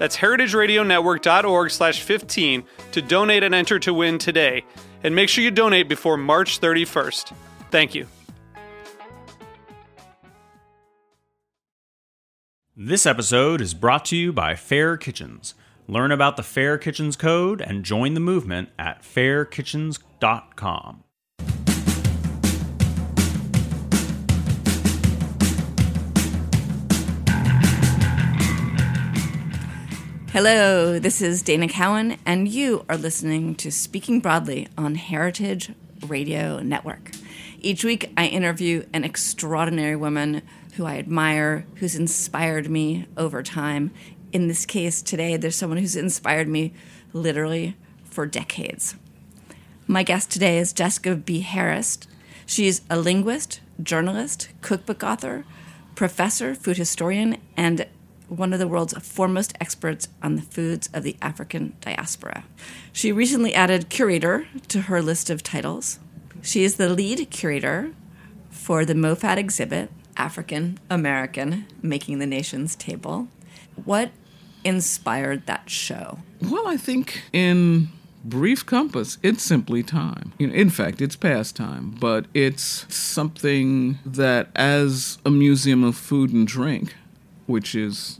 That's heritageradionetwork.org slash 15 to donate and enter to win today. And make sure you donate before March 31st. Thank you. This episode is brought to you by Fair Kitchens. Learn about the Fair Kitchens Code and join the movement at fairkitchens.com. Hello, this is Dana Cowin, and you are listening to Speaking Broadly on Heritage Radio Network. Each week, I interview an extraordinary woman who I admire, who's inspired me over time. In this case, today, there's someone who's inspired me literally for decades. My guest today is Jessica B. Harris. She's a linguist, journalist, cookbook author, professor, food historian, and one of the world's foremost experts on the foods of the African diaspora. She recently added curator to her list of titles. She is the lead curator for the MOFAD exhibit, African American Making the Nation's Table. What inspired that show? Well, I think in brief compass, it's simply time. You know, in fact, it's past time, but it's something that, as a museum of food and drink, which is,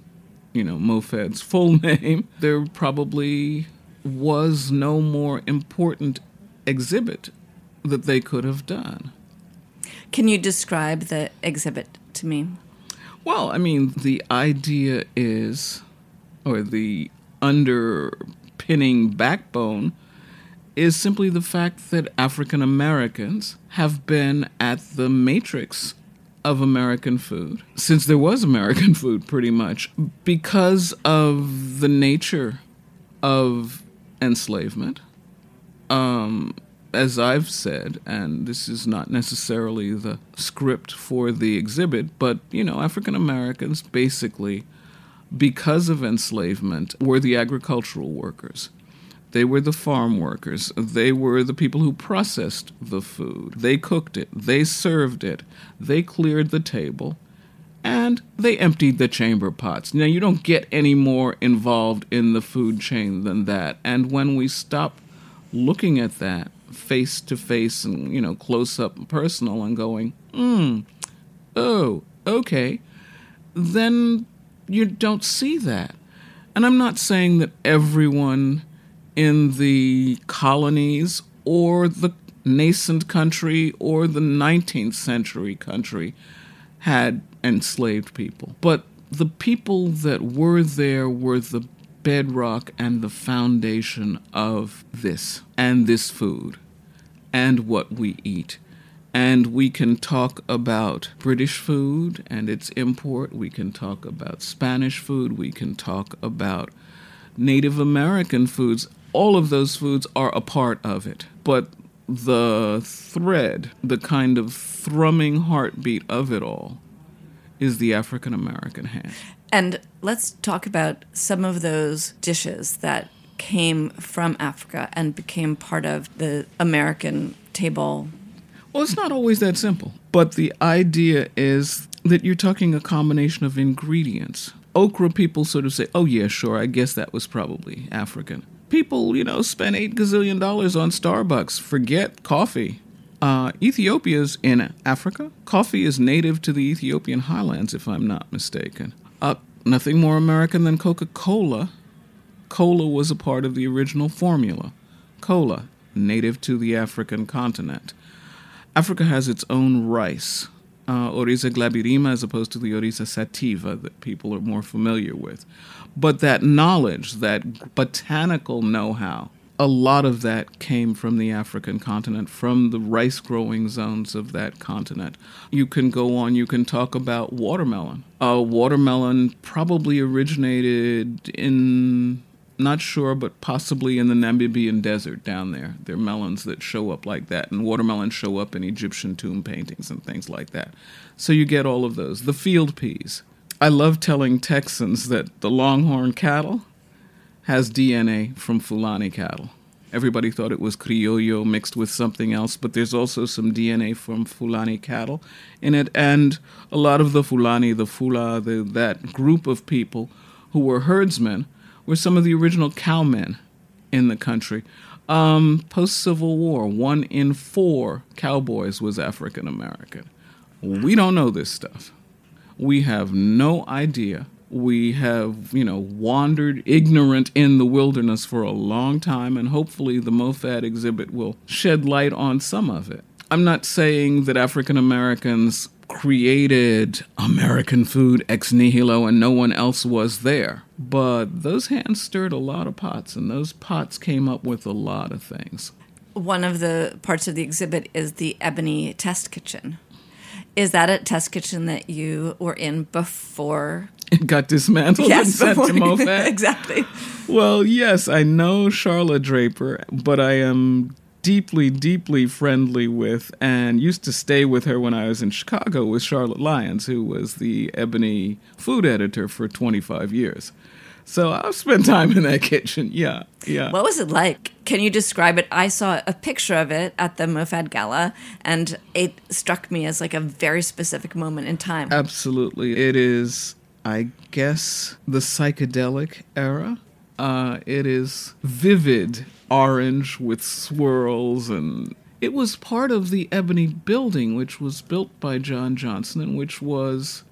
you know, MOFAD's full name, there probably was no more important exhibit that they could have done. Can you describe the exhibit to me? Well, I mean, the idea is, or the underpinning backbone is simply the fact that African Americans have been at the matrix of American food since there was American food, pretty much, because of the nature of enslavement. Um, as I've said, and this is not necessarily the script for the exhibit, but you know, African Americans basically, because of enslavement, were the agricultural workers. They were the farm workers. They were the people who processed the food. They cooked it. They served it. They cleared the table. And they emptied the chamber pots. Now, you don't get any more involved in the food chain than that. And when we stop looking at that face to face and, you know, close up and personal and going, hmm, oh, okay, then you don't see that. And I'm not saying that everyone in the colonies or the nascent country or the 19th century country had enslaved people. But the people that were there were the bedrock and the foundation of this and this food and what we eat. And we can talk about British food and its import. We can talk about Spanish food. We can talk about Native American foods. All of those foods are a part of it. But the thread, the kind of thrumming heartbeat of it all, is the African American hand. And let's talk about some of those dishes that came from Africa and became part of the American table. Well, it's not always that simple, but the idea is that you're talking a combination of ingredients. Okra people sort of say, oh, yeah, sure, I guess that was probably African. People, you know, spend eight gazillion dollars on Starbucks. Forget coffee. Uh, Ethiopia's in Africa. Coffee is native to the Ethiopian highlands, if I'm not mistaken. Uh, nothing more American than Coca Cola. Cola was a part of the original formula. Cola, native to the African continent. Africa has its own rice, uh, Oryza glaberrima, as opposed to the Oryza sativa that people are more familiar with. But that knowledge, that botanical know how, a lot of that came from the African continent, from the rice growing zones of that continent. You can go on, you can talk about watermelon. Uh, watermelon probably originated in, not sure, but possibly in the Namibian desert down there. There are melons that show up like that, and watermelons show up in Egyptian tomb paintings and things like that. So you get all of those. The field peas. I love telling Texans that the longhorn cattle has DNA from Fulani cattle. Everybody thought it was Criollo mixed with something else, but there's also some DNA from Fulani cattle in it. And a lot of the Fulani, the Fula, the, that group of people who were herdsmen were some of the original cowmen in the country. Um, Post Civil War, one in four cowboys was African American. We don't know this stuff. We have no idea we have, you know, wandered ignorant in the wilderness for a long time, and hopefully the MOFAD exhibit will shed light on some of it. I'm not saying that African Americans created American food ex nihilo and no one else was there. But those hands stirred a lot of pots, and those pots came up with a lot of things. One of the parts of the exhibit is the ebony test kitchen. Is that a test kitchen that you were in before it got dismantled yes, and sent to MOFAD. exactly. Well, yes, I know Charlotte Draper, but I am deeply, deeply friendly with and used to stay with her when I was in Chicago with Charlotte Lyons, who was the Ebony food editor for 25 years. So I've spent time in that kitchen. Yeah, yeah. What was it like? Can you describe it? I saw a picture of it at the MOFAD Gala, and it struck me as like a very specific moment in time. Absolutely. It is I guess, the psychedelic era. Uh, it is vivid orange with swirls, and it was part of the Ebony Building, which was built by John Johnson, and which was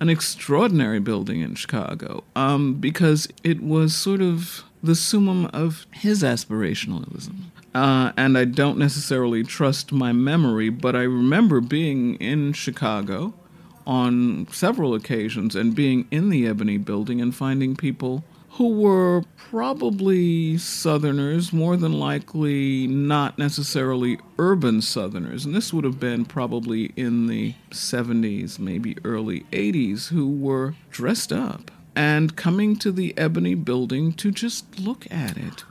an extraordinary building in Chicago um, because it was sort of the summum of his aspirationalism. Uh, and I don't necessarily trust my memory, but I remember being in Chicago on several occasions and being in the Ebony building and finding people who were probably Southerners, more than likely not necessarily urban Southerners. And this would have been probably in the 70s, maybe early 80s, who were dressed up and coming to the Ebony building to just look at it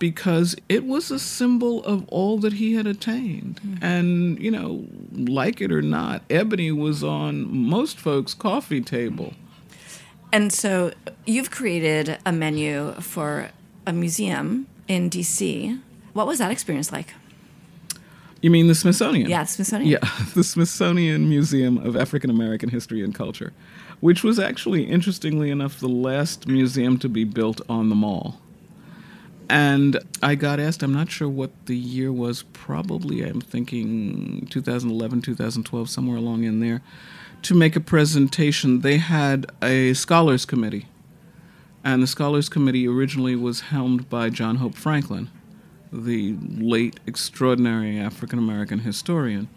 because it was a symbol of all that he had attained. Mm-hmm. And, you know, like it or not, ebony was on most folks' coffee table. And so you've created a menu for a museum in DC. What was that experience like? You mean the Smithsonian? Yeah, the Smithsonian. Yeah, the Smithsonian Museum of African American History and Culture, which was actually, interestingly enough, the last museum to be built on the mall. And I got asked, I'm not sure what the year was, probably I'm thinking 2011, 2012, somewhere along in there, to make a presentation. They had a scholars committee. And the scholars committee originally was helmed by John Hope Franklin, the late extraordinary African American historian.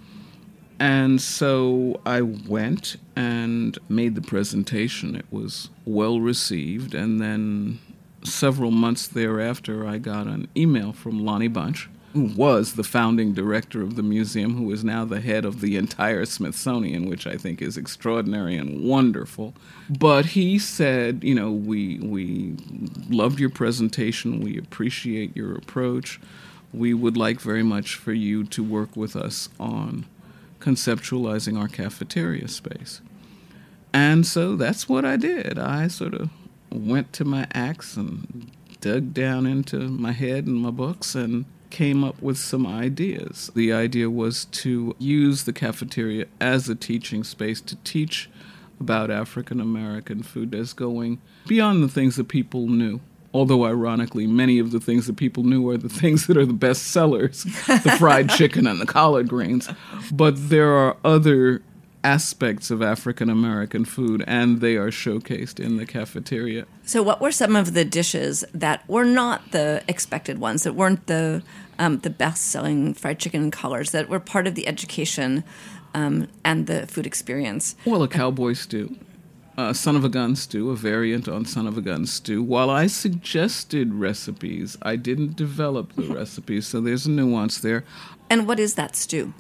And so I went and made the presentation. It was well received. And then several months thereafter, I got an email from Lonnie Bunch, who was the founding director of the museum, who is now the head of the entire Smithsonian, which I think is extraordinary and wonderful. But he said, you know, we we loved your presentation, we appreciate your approach. We would like very much for you to work with us on conceptualizing our cafeteria space. And so that's what I did. I sort of went to my axe and dug down into my head and my books and came up with some ideas. The idea was to use the cafeteria as a teaching space to teach about African American food as going beyond the things that people knew. Although, ironically, many of the things that people knew are the things that are the best sellers the fried chicken and the collard greens. But there are other aspects of African American food, and they are showcased in the cafeteria. So, what were some of the dishes that were not the expected ones, that weren't the um, the best-selling fried chicken collars that were part of the education um, and the food experience. Well, a cowboy stew. Uh, son of a gun stew, a variant on son of a gun stew. While I suggested recipes, I didn't develop the recipes, so there's a nuance there. And what is that stew?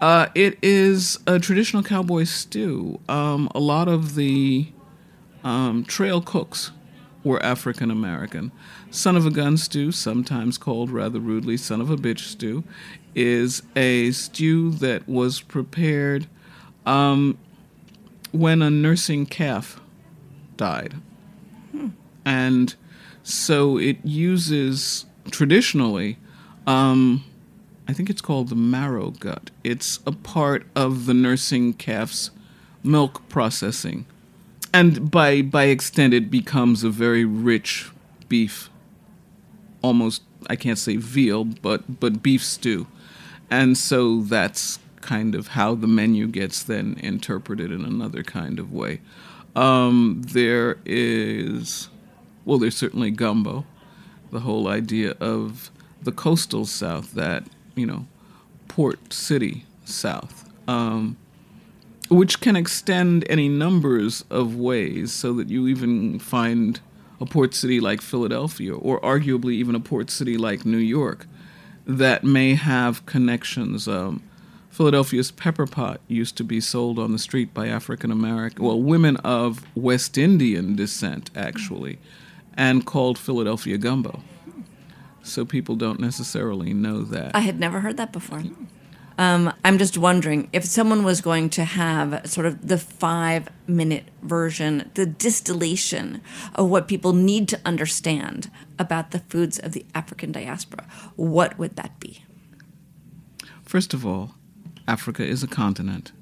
Uh, it is a traditional cowboy stew. Um, a lot of the um, trail cooks were African American. Son of a gun stew, sometimes called rather rudely son of a bitch stew, is a stew that was prepared um, when a nursing calf died. Hmm. And so it uses traditionally, um, I think it's called the marrow gut. It's a part of the nursing calf's milk processing. And by by extent it becomes a very rich beef almost I can't say veal, but but beef stew. And so that's kind of how the menu gets then interpreted in another kind of way. Um, there is, well, there's certainly gumbo, the whole idea of the coastal South, that, you know, port city South, um, which can extend any numbers of ways so that you even find a port city like Philadelphia, or arguably even a port city like New York, that may have connections. Um, Philadelphia's pepper pot used to be sold on the street by African American, well, women of West Indian descent, actually, and called Philadelphia gumbo. So people don't necessarily know that. I had never heard that before. Um, I'm just wondering if someone was going to have sort of the five minute version, the distillation of what people need to understand about the foods of the African diaspora, what would that be? First of all, Africa is a continent.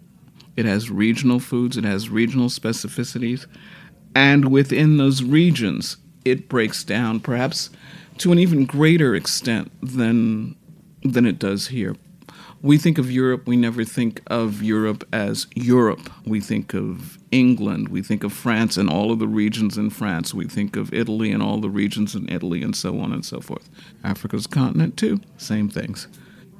It has regional foods, it has regional specificities, and within those regions, it breaks down perhaps to an even greater extent than than it does here we think of Europe, we never think of Europe as Europe. We think of England, we think of France and all of the regions in France, we think of Italy and all the regions in Italy, and so on and so forth. Africa's continent too, same things.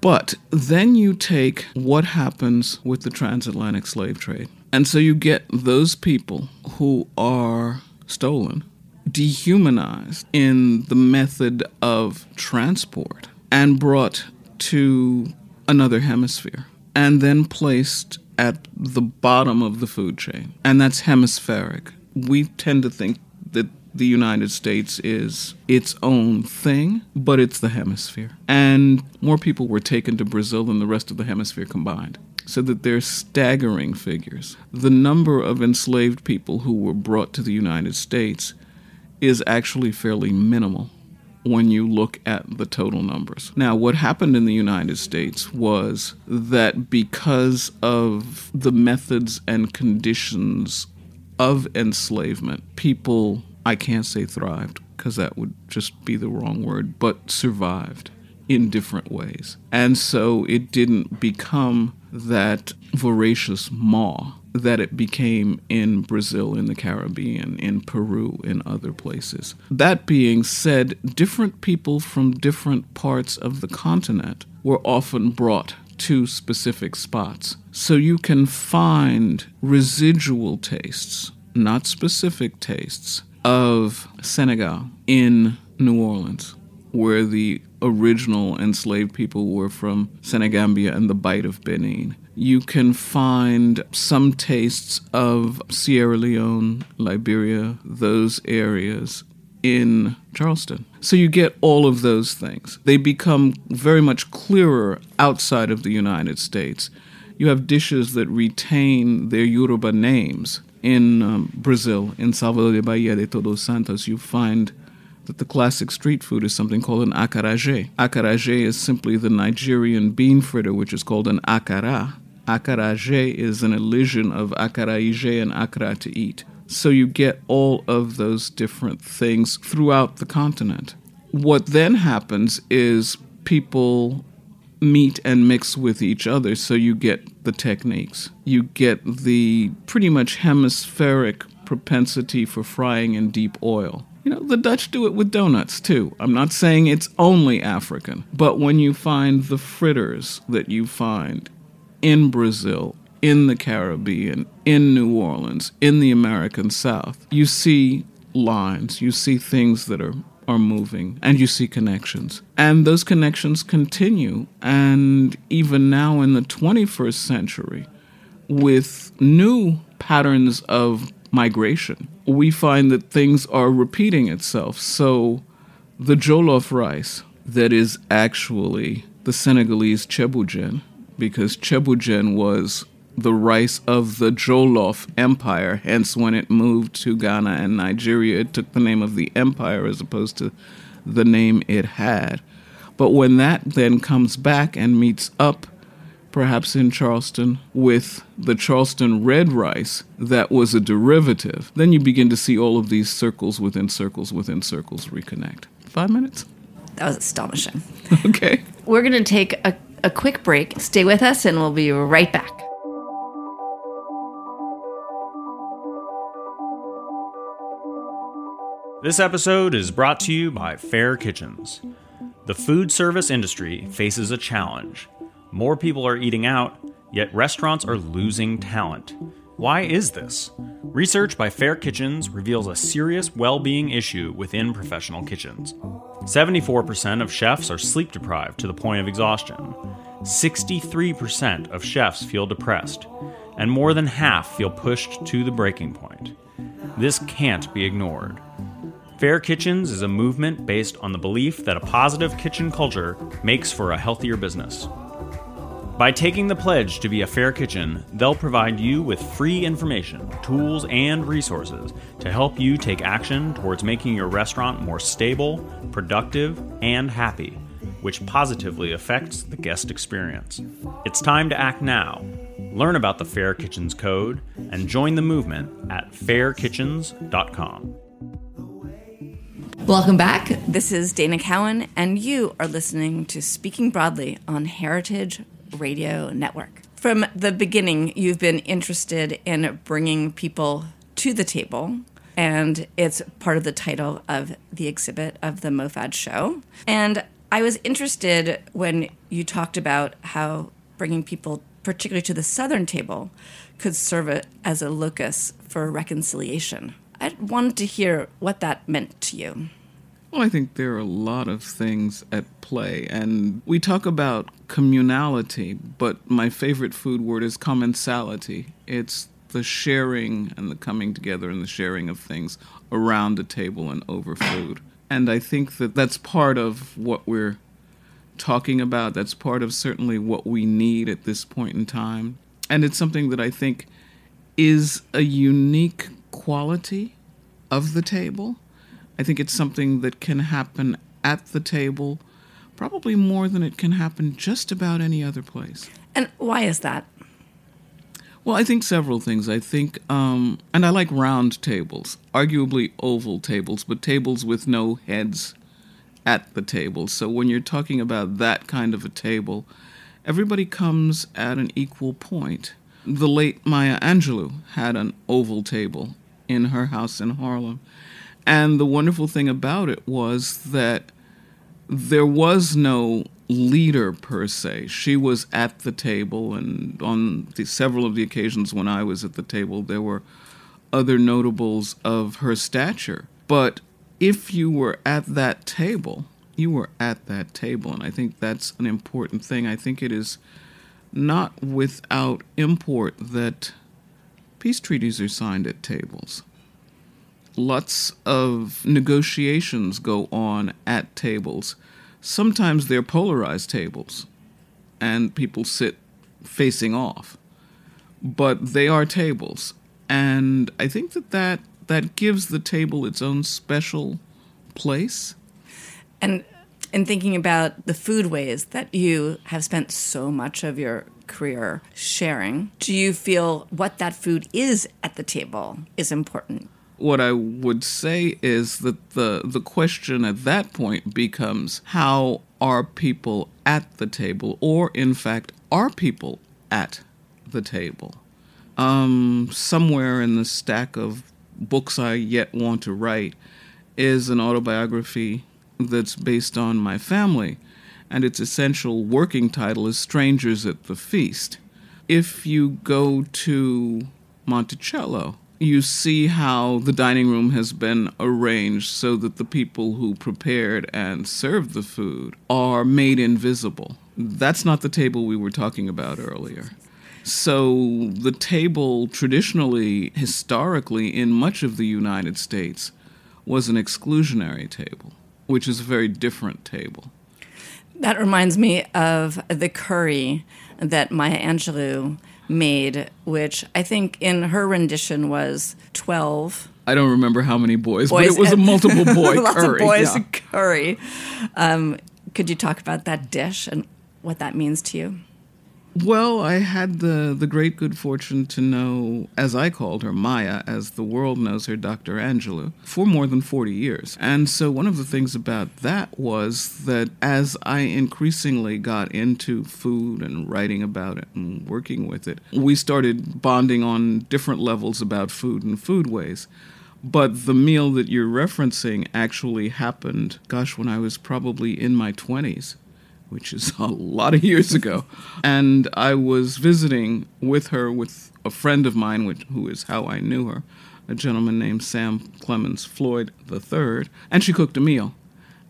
But then you take what happens with the transatlantic slave trade. And so you get those people who are stolen, dehumanized in the method of transport, and brought to another hemisphere and then placed at the bottom of the food chain. And that's hemispheric. We tend to think that the United States is its own thing, but it's the hemisphere. And more people were taken to Brazil than the rest of the hemisphere combined. So that they're staggering figures. The number of enslaved people who were brought to the United States is actually fairly minimal when you look at the total numbers. Now, what happened in the United States was that because of the methods and conditions of enslavement, people, I can't say thrived because that would just be the wrong word, but survived in different ways. And so it didn't become that voracious maw that it became in Brazil, in the Caribbean, in Peru, in other places. That being said, different people from different parts of the continent were often brought to specific spots. So you can find residual tastes, not specific tastes, of Senegal in New Orleans, where the original enslaved people were from Senegambia and the Bight of Benin you can find some tastes of Sierra Leone, Liberia, those areas in Charleston. So you get all of those things. They become very much clearer outside of the United States. You have dishes that retain their Yoruba names. In um, Brazil, in Salvador de Bahia de Todos Santos, you find that the classic street food is something called an acarajé. Acarajé is simply the Nigerian bean fritter, which is called an akara. Acarajé is an elision of acaraige and akara to eat. So you get all of those different things throughout the continent. What then happens is people meet and mix with each other, so you get the techniques. You get the pretty much hemispheric propensity for frying in deep oil. You know, the Dutch do it with donuts too. I'm not saying it's only African, but when you find the fritters that you find in Brazil, in the Caribbean, in New Orleans, in the American South, you see lines, you see things that are are moving and you see connections. And those connections continue and even now in the 21st century with new patterns of migration, we find that things are repeating itself. So the jollof rice that is actually the Senegalese cheboujen because cheboujen was the rice of the Jollof Empire. Hence, when it moved to Ghana and Nigeria, it took the name of the empire as opposed to the name it had. But when that then comes back and meets up, perhaps in Charleston, with the Charleston red rice that was a derivative, then you begin to see all of these circles within circles within circles reconnect. Five minutes? That was astonishing. Okay. We're going to take a, a quick break. Stay with us, and we'll be right back. This episode is brought to you by Fair Kitchens. The food service industry faces a challenge. More people are eating out, yet restaurants are losing talent. Why is this? Research by Fair Kitchens reveals a serious well being issue within professional kitchens. 74% of chefs are sleep deprived to the point of exhaustion. 63% of chefs feel depressed, and more than half feel pushed to the breaking point. This can't be ignored. Fair Kitchens is a movement based on the belief that a positive kitchen culture makes for a healthier business. By taking the pledge to be a fair kitchen, they'll provide you with free information, tools, and resources to help you take action towards making your restaurant more stable, productive, and happy, which positively affects the guest experience. It's time to act now. Learn about the Fair Kitchens Code and join the movement at fairkitchens.com. Welcome back. This is Dana Cowin, and you are listening to Speaking Broadly on Heritage Radio Network. From the beginning, you've been interested in bringing people to the table, and it's part of the title of the exhibit of the MoFad show. And I was interested when you talked about how bringing people, particularly to the southern table, could serve as a locus for reconciliation. I wanted to hear what that meant to you. Well, I think there are a lot of things at play. And we talk about communality, but my favorite food word is commensality. It's the sharing and the coming together and the sharing of things around a table and over food. And I think that that's part of what we're talking about. That's part of certainly what we need at this point in time. And it's something that I think is a unique quality of the table. I think it's something that can happen at the table probably more than it can happen just about any other place. And why is that? Well, I think several things. I think, um, and I like round tables, arguably oval tables, but tables with no heads at the table. So when you're talking about that kind of a table, everybody comes at an equal point. The late Maya Angelou had an oval table in her house in Harlem. And the wonderful thing about it was that there was no leader per se. She was at the table, and on the, several of the occasions when I was at the table, there were other notables of her stature. But if you were at that table, you were at that table, and I think that's an important thing. I think it is not without import that peace treaties are signed at tables. Lots of negotiations go on at tables. Sometimes they're polarized tables, and people sit facing off. But they are tables, and I think that that, that gives the table its own special place. And in thinking about the food ways that you have spent so much of your career sharing, do you feel what that food is at the table is important? What I would say is that the the question at that point becomes how are people at the table, or in fact, are people at the table? Um, somewhere in the stack of books I yet want to write is an autobiography that's based on my family, and its essential working title is Strangers at the Feast. If you go to Monticello, you see how the dining room has been arranged so that the people who prepared and served the food are made invisible. That's not the table we were talking about earlier. So, the table traditionally, historically, in much of the United States, was an exclusionary table, which is a very different table. That reminds me of the curry that Maya Angelou made, which I think in her rendition was 12 I don't remember how many boys, boys. but it was a multiple boy Lots curry. of boys yeah. curry. Um, could you talk about that dish and what that means to you? Well, I had the, the great good fortune to know, as I called her, Maya, as the world knows her, Dr. Angelou, for more than 40 years. And so one of the things about that was that as I increasingly got into food and writing about it and working with it, we started bonding on different levels about food and foodways. But the meal that you're referencing actually happened, gosh, when I was probably in my 20s which is a lot of years ago. And I was visiting with her with a friend of mine, which, who is how I knew her, a gentleman named Sam Clemens Floyd III, and she cooked a meal.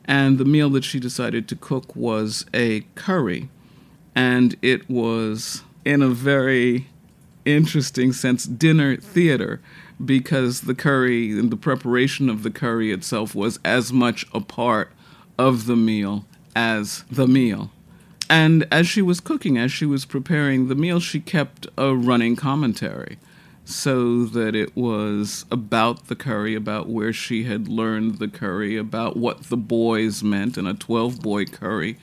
And the meal that she decided to cook was a curry, and it was in a very interesting sense dinner theater because the curry and the preparation of the curry itself was as much a part of the meal as the meal. And as she was cooking, as she was preparing the meal, she kept a running commentary so that it was about the curry, about where she had learned the curry, about what the boys meant, and a 12 boy curry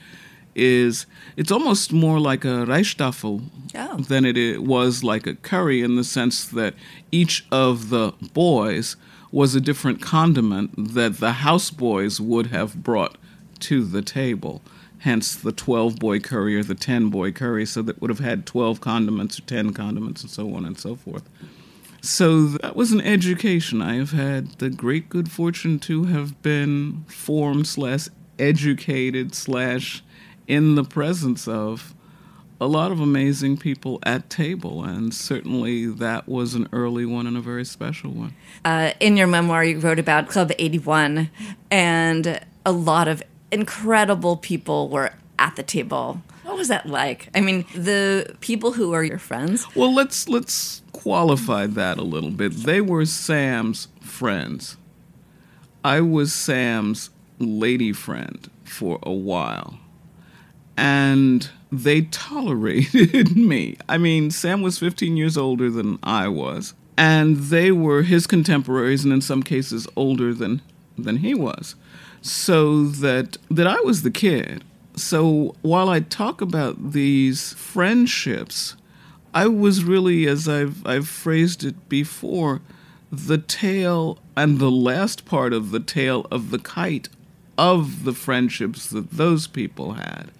is it's almost more like a rijsttafel Oh. than it was like a curry in the sense that each of the boys was a different condiment that the houseboys would have brought to the table. Hence the 12 boy curry or the 10 boy curry, so that would have had 12 condiments or 10 condiments and so on and so forth. So that was an education. I have had the great good fortune to have been formed slash educated slash in the presence of a lot of amazing people at table, and certainly that was an early one and a very special one. Uh, in your memoir, you wrote about Club 81, and a lot of incredible people were at the table. What was that like? I mean, the people who are your friends. Well, let's let's qualify that a little bit. They were Sam's friends. I was Sam's lady friend for a while. And they tolerated me. I mean, Sam was 15 years older than I was, and they were his contemporaries and in some cases older than than he was. So that that I was the kid. So while I talk about these friendships, I was really, as I've I've phrased it before, the tail and the last part of the tail of the kite of the friendships that those people had.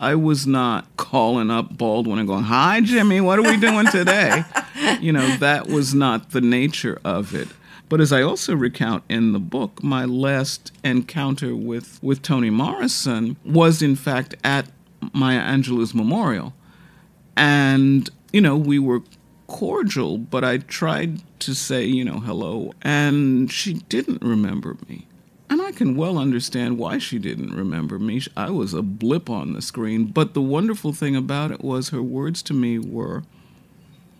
I was not calling up Baldwin and going, "Hi, Jimmy, what are we doing today?" you know, that was not the nature of it. But as I also recount in the book, my last encounter with, with Toni Morrison was, in fact, at Maya Angelou's memorial. And, you know, we were cordial, but I tried to say, you know, hello, and she didn't remember me. And I can well understand why she didn't remember me. I was a blip on the screen, but the wonderful thing about it was her words to me were,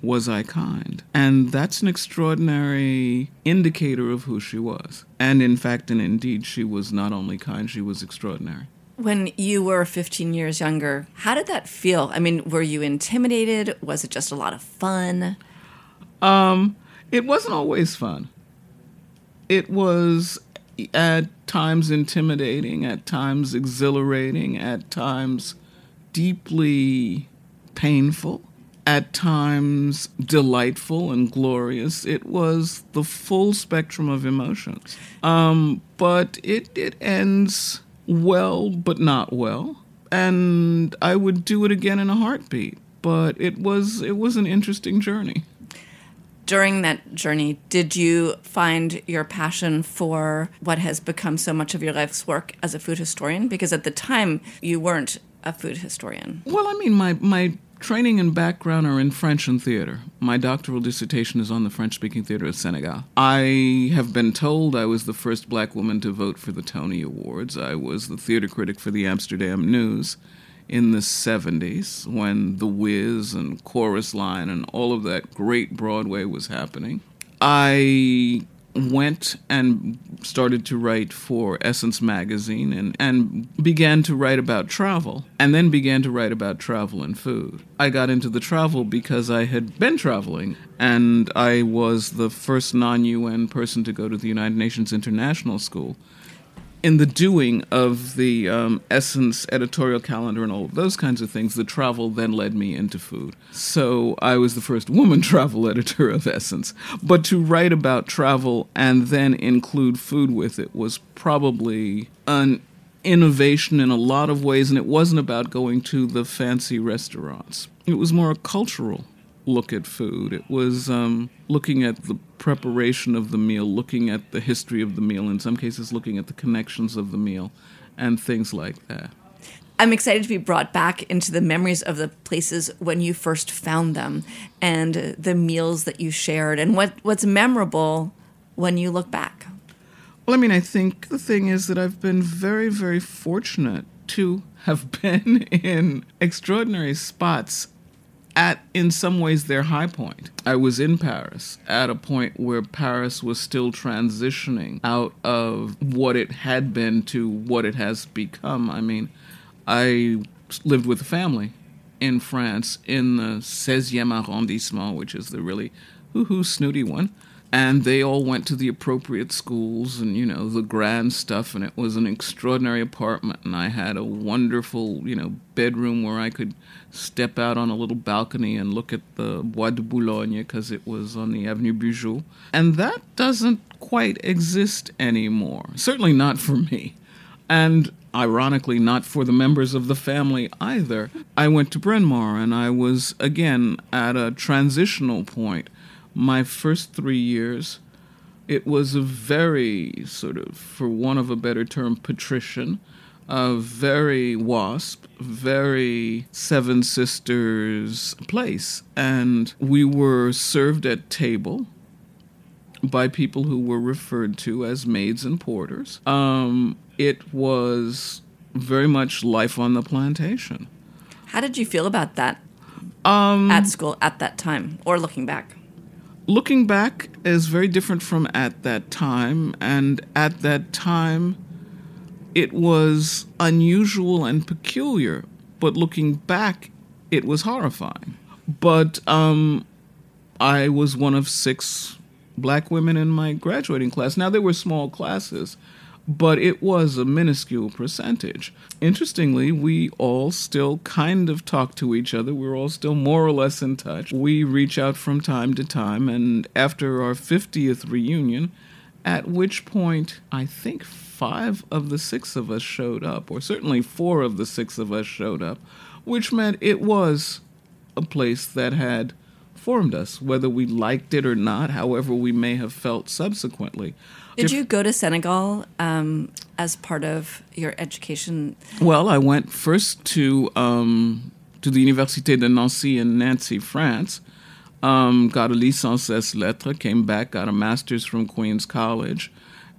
was I kind? And that's an extraordinary indicator of who she was. And in fact, and indeed, she was not only kind, she was extraordinary. When you were 15 years younger, how did that feel? I mean, were you intimidated? Was it just a lot of fun? Um, it wasn't always fun. It was at times intimidating, at times exhilarating, at times deeply painful, at times delightful and glorious. It was the full spectrum of emotions. Um, but it, it ends well, but not well. And I would do it again in a heartbeat. But it was it was an interesting journey. during that journey, did you find your passion for what has become so much of your life's work as a food historian? Because at the time, you weren't a food historian. Well, I mean, my, my training and background are in French and theater. My doctoral dissertation is on the French speaking theater of Senegal. I have been told I was the first black woman to vote for the Tony Awards. I was the theater critic for the Amsterdam News in the 70s when The Wiz and Chorus Line and all of that great Broadway was happening. I went and started to write for Essence magazine and, and began to write about travel and then began to write about travel and food. I got into the travel because I had been traveling and I was the first non UN person to go to the United Nations International School in the doing of the um, Essence editorial calendar and all of those kinds of things, the travel then led me into food. So I was the first woman travel editor of Essence. But to write about travel and then include food with it was probably an innovation in a lot of ways, and it wasn't about going to the fancy restaurants. It was more a cultural look at food. It was um, looking at the preparation of the meal, looking at the history of the meal, in some cases, looking at the connections of the meal, and things like that. I'm excited to be brought back into the memories of the places when you first found them and the meals that you shared and what, what's memorable when you look back. Well, I mean, I think the thing is that I've been very, very fortunate to have been in extraordinary spots at in some ways their high point. I was in Paris at a point where Paris was still transitioning out of what it had been to what it has become. I mean, I lived with a family in France in the 16e arrondissement, which is the really hoo-hoo snooty one and they all went to the appropriate schools and you know the grand stuff and it was an extraordinary apartment. And i had a wonderful you know bedroom where i could step out on a little balcony and look at the bois de boulogne because it was on the avenue Bugeaud and that doesn't quite exist anymore certainly not for me. And ironically not for the members of the family either. I went to bryn mawr and i was again at a transitional point my first three years, it was a very sort of, for want of a better term, patrician, a very WASP, very Seven Sisters place. And we were served at table by people who were referred to as maids and porters. Um, it was very much life on the plantation. How did you feel about that um, at school at that time or looking back? Looking back is very different from at that time. And at that time, it was unusual and peculiar. But looking back, it was horrifying. But um, I was one of six black women in my graduating class. Now, there were small classes, but it was a minuscule percentage. Interestingly, we all still kind of talk to each other. We're all still more or less in touch. We reach out from time to time, and after our 50th reunion, at which point I think five of the six of us showed up, or certainly four of the six of us showed up, which meant it was a place that had formed us, whether we liked it or not, however we may have felt subsequently. Did you go to Senegal um, as part of your education? Well, I went first to um, to the Université de Nancy in Nancy, France. Um, got a licence ès lettres, came back, got a master's from Queens College,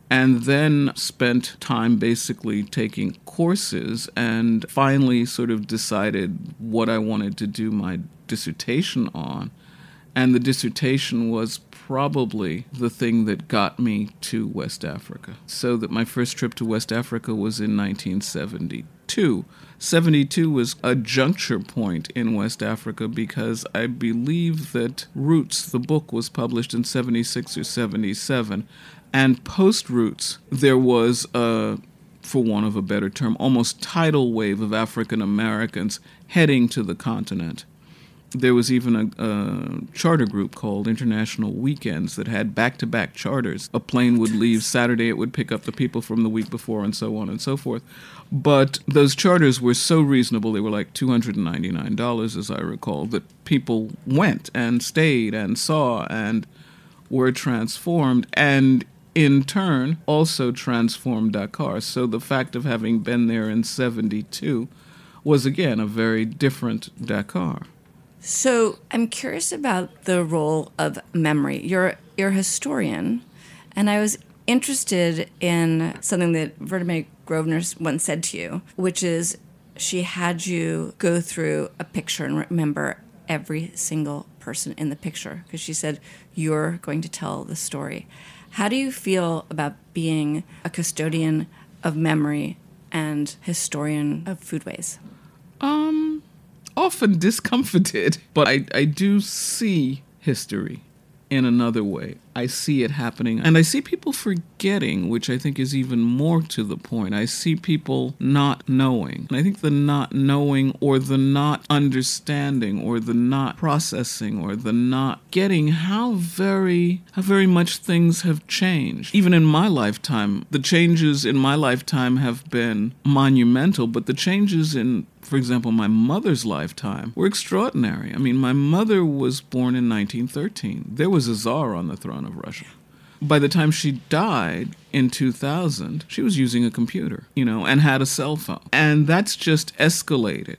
and then spent time basically taking courses and finally sort of decided what I wanted to do my dissertation on. And the dissertation was probably the thing that got me to West Africa. So that my first trip to West Africa was in 1972. 72 was a juncture point in West Africa because I believe that Roots, the book, was published in 76 or 77. And post Roots, there was a, for want of a better term, almost tidal wave of African Americans heading to the continent there was even a, a, charter group called International Weekends that had back to back charters. A plane would leave Saturday, it would pick up the people from the week before, and so on and so forth. But those charters were so reasonable, they were like $299, as I recall, that people went and stayed and saw and were transformed and in turn also transformed Dakar. So the fact of having been there in 72 was again a very different Dakar. So I'm curious about the role of memory. You're you're a historian, and I was interested in something that Verna Grosvenor once said to you, which is she had you go through a picture and remember every single person in the picture because she said you're going to tell the story. How do you feel about being a custodian of memory and historian of foodways? Um, often discomfited, but I, I do see history in another way. I see it happening. And I see people forgetting, which I think is even more to the point. I see people not knowing. And I think the not knowing or the not understanding or the not processing or the not getting how very how very much things have changed. Even in my lifetime, the changes in my lifetime have been monumental, but the changes in for example, my mother's lifetime were extraordinary. I mean, my mother was born in 1913. There was a czar on the throne of Russia. By the time she died in 2000, she was using a computer, you know, and had a cell phone. And that's just escalated.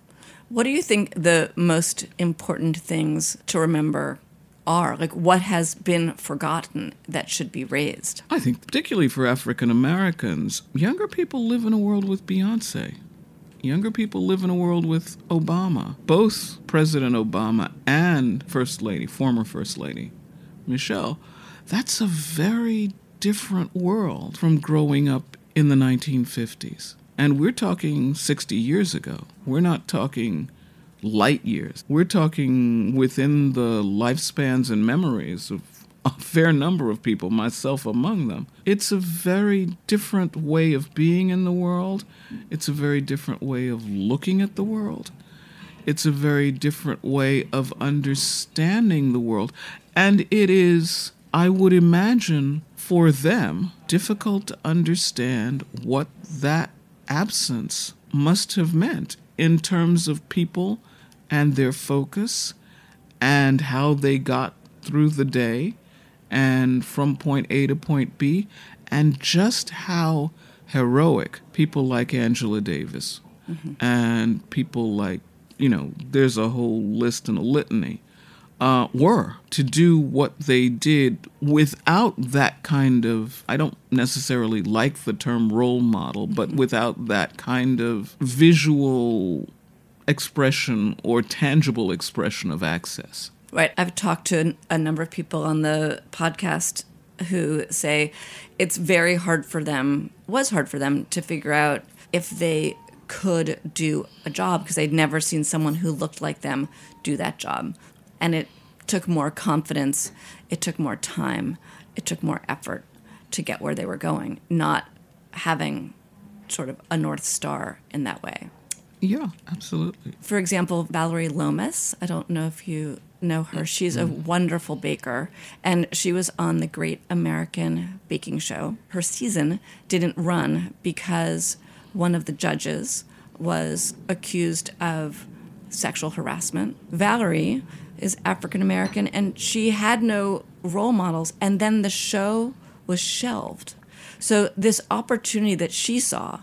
What do you think the most important things to remember are? Like, what has been forgotten that should be raised? I think, particularly for African Americans, younger people live in a world with Beyonce. Younger people live in a world with Obama. Both President Obama and First Lady, former First Lady Michelle, that's a very different world from growing up in the 1950s. And we're talking 60 years ago. We're not talking light years. We're talking within the lifespans and memories of a fair number of people, myself among them. It's a very different way of being in the world. It's a very different way of looking at the world. It's a very different way of understanding the world. And it is, I would imagine, for them, difficult to understand what that absence must have meant in terms of people and their focus and how they got through the day and from point A to point B, and just how heroic people like Angela Davis mm-hmm. and people like, you know, there's a whole list and a litany, uh, were to do what they did without that kind of, I don't necessarily like the term role model, but mm-hmm. without that kind of visual expression or tangible expression of access. Right. I've talked to a number of people on the podcast who say it's very hard for them, was hard for them to figure out if they could do a job because they'd never seen someone who looked like them do that job. And it took more confidence, it took more time, it took more effort to get where they were going, not having sort of a North Star in that way. Yeah, absolutely. For example, Valerie Lomas, I don't know if you know her. She's a mm-hmm. wonderful baker, and she was on the Great American Baking Show. Her season didn't run because one of the judges was accused of sexual harassment. Valerie is African American, and she had no role models, and then the show was shelved. So, this opportunity that she saw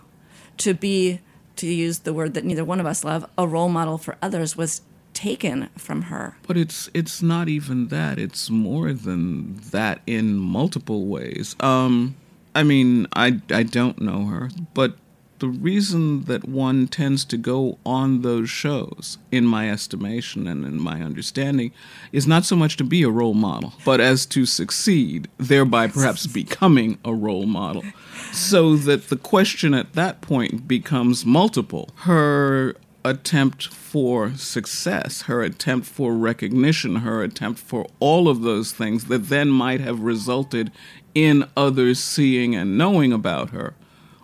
to be, to use the word that neither one of us love, a role model for others was taken from her. But it's it's not even that. It's more than that in multiple ways. Um I mean, I I don't know her, but the reason that one tends to go on those shows, in my estimation and in my understanding, is not so much to be a role model, but as to succeed, thereby perhaps becoming a role model. So that the question at that point becomes multiple. Her attempt for success, her attempt for recognition, her attempt for all of those things that then might have resulted in others seeing and knowing about her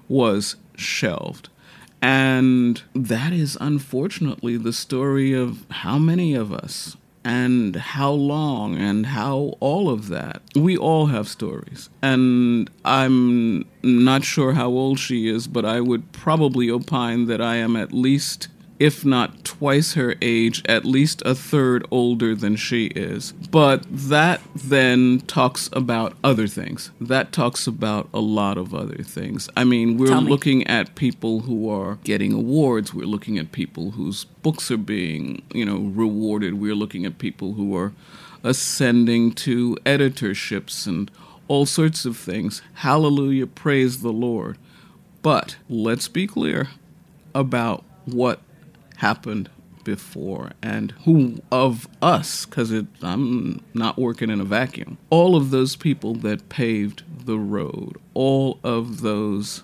was shelved. And that is unfortunately the story of how many of us and how long and how all of that. We all have stories. And I'm not sure how old she is, but I would probably opine that I am at least if not twice her age, at least a third older than she is. But that then talks about other things. That talks about a lot of other things. I mean, we're me. looking at people who are getting awards. We're looking at people whose books are being, you know, rewarded. We're looking at people who are ascending to editorships and all sorts of things. Hallelujah, praise the Lord. But let's be clear about what happened before and who of us, because I'm not working in a vacuum, all of those people that paved the road, all of those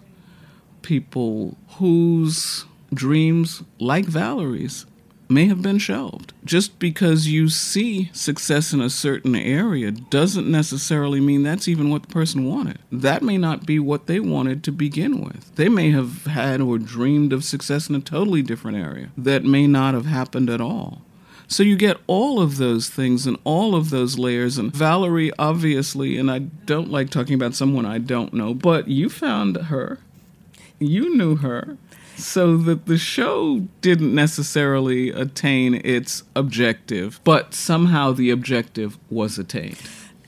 people whose dreams, like Valerie's, may have been shelved. Just because you see success in a certain area doesn't necessarily mean that's even what the person wanted. That may not be what they wanted to begin with. They may have had or dreamed of success in a totally different area that may not have happened at all. So you get all of those things and all of those layers. And Valerie, obviously, and I don't like talking about someone I don't know, but you found her you knew her so that the show didn't necessarily attain its objective but somehow the objective was attained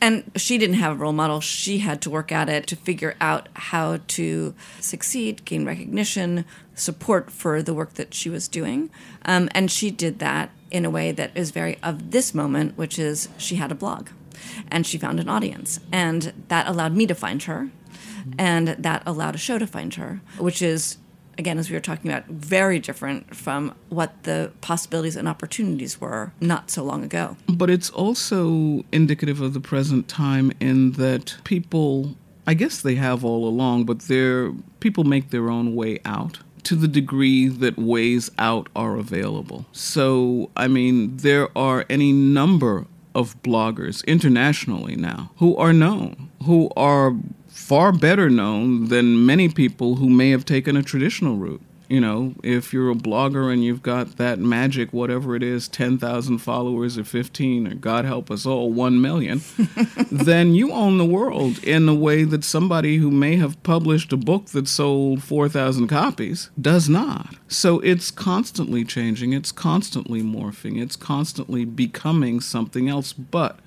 And she didn't have a role model. She had to work at it to figure out how to succeed, gain recognition, support for the work that she was doing. Um, and she did that in a way that is very of this moment, which is she had a blog and she found an audience. And that allowed me to find her. And that allowed a show to find her, which is, again, as we were talking about, very different from what the possibilities and opportunities were not so long ago. but it's also indicative of the present time in that people i guess they have all along but they're people make their own way out to the degree that ways out are available so i mean there are any number of bloggers internationally now who are known who are far better known than many people who may have taken a traditional route you know, if you're a blogger and you've got that magic, whatever it is, 10,000 followers or 15, or God help us all, 1 million, then you own the world in a way that somebody who may have published a book that sold 4,000 copies does not. So it's constantly changing, it's constantly morphing, it's constantly becoming something else. But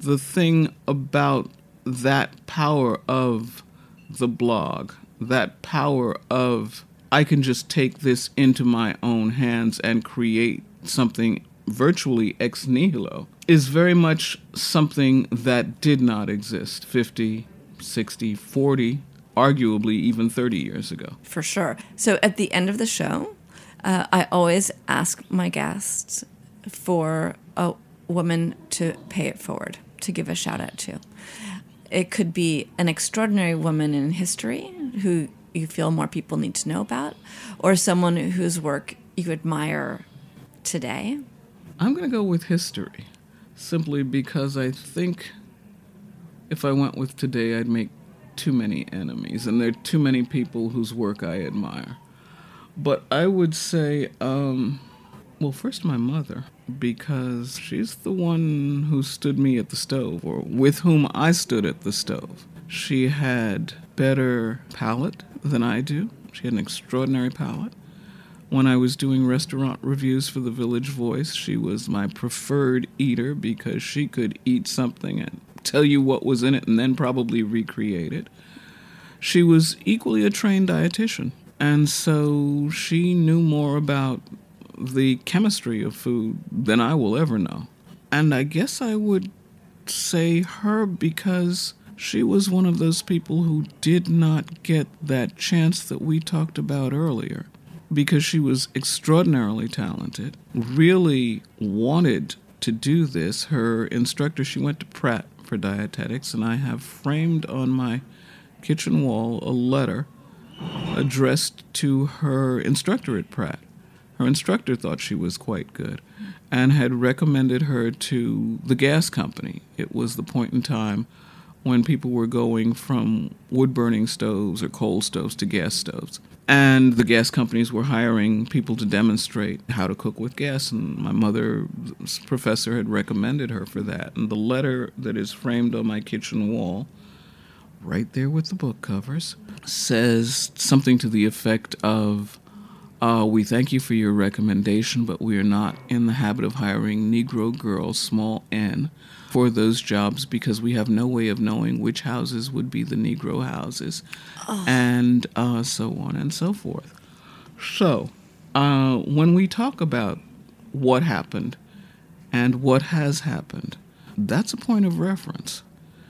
the thing about that power of the blog, that power of I can just take this into my own hands and create something virtually ex nihilo is very much something that did not exist 50, 60, 40, arguably even 30 years ago. For sure. So at the end of the show, uh, I always ask my guests for a woman to pay it forward, to give a shout out to. It could be an extraordinary woman in history who you feel more people need to know about, or someone whose work you admire today. I'm going to go with history simply because I think if I went with today, I'd make too many enemies, and there are too many people whose work I admire. But I would say, um, well, first my mother, because she's the one who stood me at the stove, or with whom I stood at the stove. She had better palate than I do. She had an extraordinary palate. When I was doing restaurant reviews for the Village Voice, she was my preferred eater because she could eat something and tell you what was in it and then probably recreate it. She was equally a trained dietitian, and so she knew more about the chemistry of food than I will ever know. And I guess I would say her because she was one of those people who did not get that chance that we talked about earlier. Because she was extraordinarily talented, really wanted to do this. Her instructor, she went to Pratt for dietetics, and I have framed on my kitchen wall a letter addressed to her instructor at Pratt. Her instructor thought she was quite good and had recommended her to the gas company. It was the point in time when people were going from wood burning stoves or coal stoves to gas stoves. And the gas companies were hiring people to demonstrate how to cook with gas. And my mother's professor had recommended her for that. And the letter that is framed on my kitchen wall, right there with the book covers, says something to the effect of Uh, we thank you for your recommendation, but we are not in the habit of hiring Negro girls, small n, for those jobs because we have no way of knowing which houses would be the Negro houses, and uh, so on and so forth. So, uh, when we talk about what happened and what has happened, that's a point of reference.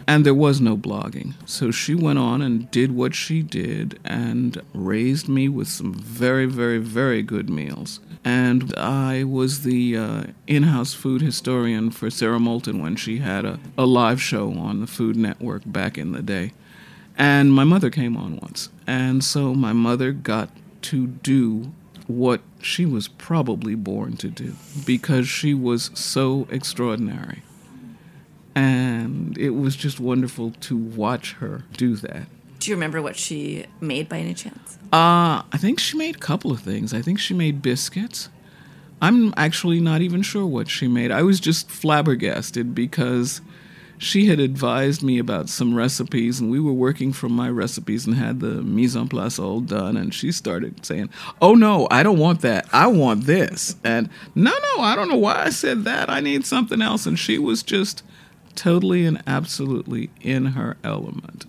And there was no blogging. So she went on and did what she did and raised me with some very, very, very good meals. And I was the uh, in house food historian for Sara Moulton when she had a, a live show on the Food Network back in the day. And my mother came on once. And so my mother got to do what she was probably born to do because she was so extraordinary. And it was just wonderful to watch her do that. Do you remember what she made by any chance? Uh, I think she made a couple of things. I think she made biscuits. I'm actually not even sure what she made. I was just flabbergasted because she had advised me about some recipes, and we were working from my recipes and had the mise en place all done. And she started saying, Oh, no, I don't want that. I want this. And no, no, I don't know why I said that. I need something else. And she was just totally and absolutely in her element.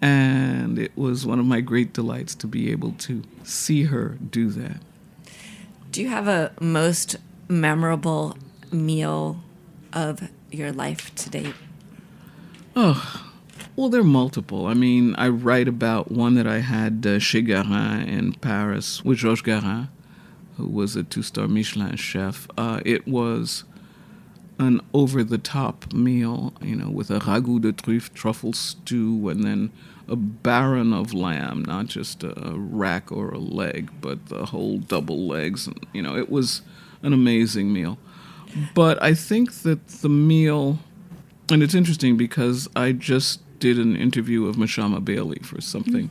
And it was one of my great delights to be able to see her do that. Do you have a most memorable meal of your life to date? Oh, well, there are multiple. I mean, I write about one that I had uh, chez Garin in Paris with Georges Garin, who was a two star Michelin chef. Uh, it was an over the top meal, you know, with a ragout de truffe truffle stew and then a baron of lamb, not just a rack or a leg, but the whole double legs. And, you know, it was an amazing meal. But I think that the meal, and it's interesting because I just did an interview of Mashama Bailey for something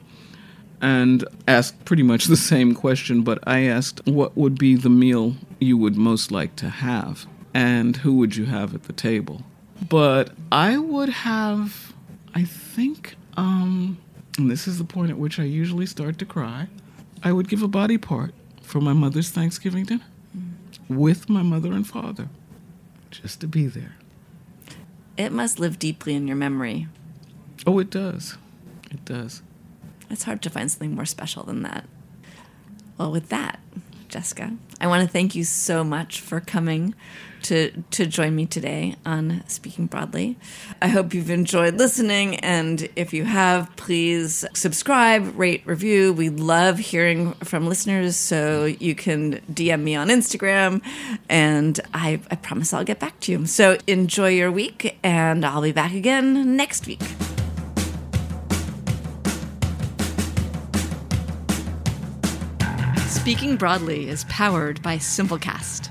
and asked pretty much the same question, but I asked what would be the meal you would most like to have and who would you have at the table. But I would have, I think, um, and this is the point at which I usually start to cry, I would give a body part for my mother's Thanksgiving dinner with my mother and father just to be there. It must live deeply in your memory. Oh, it does. It does. It's hard to find something more special than that. Well, with that, Jessica, I want to thank you so much for coming to to join me today on Speaking Broadly. I hope you've enjoyed listening, and if you have, please subscribe, rate, review. We love hearing from listeners, so you can DM me on Instagram, and I, I promise I'll get back to you. So enjoy your week, and I'll be back again next week. Speaking Broadly is powered by Simplecast.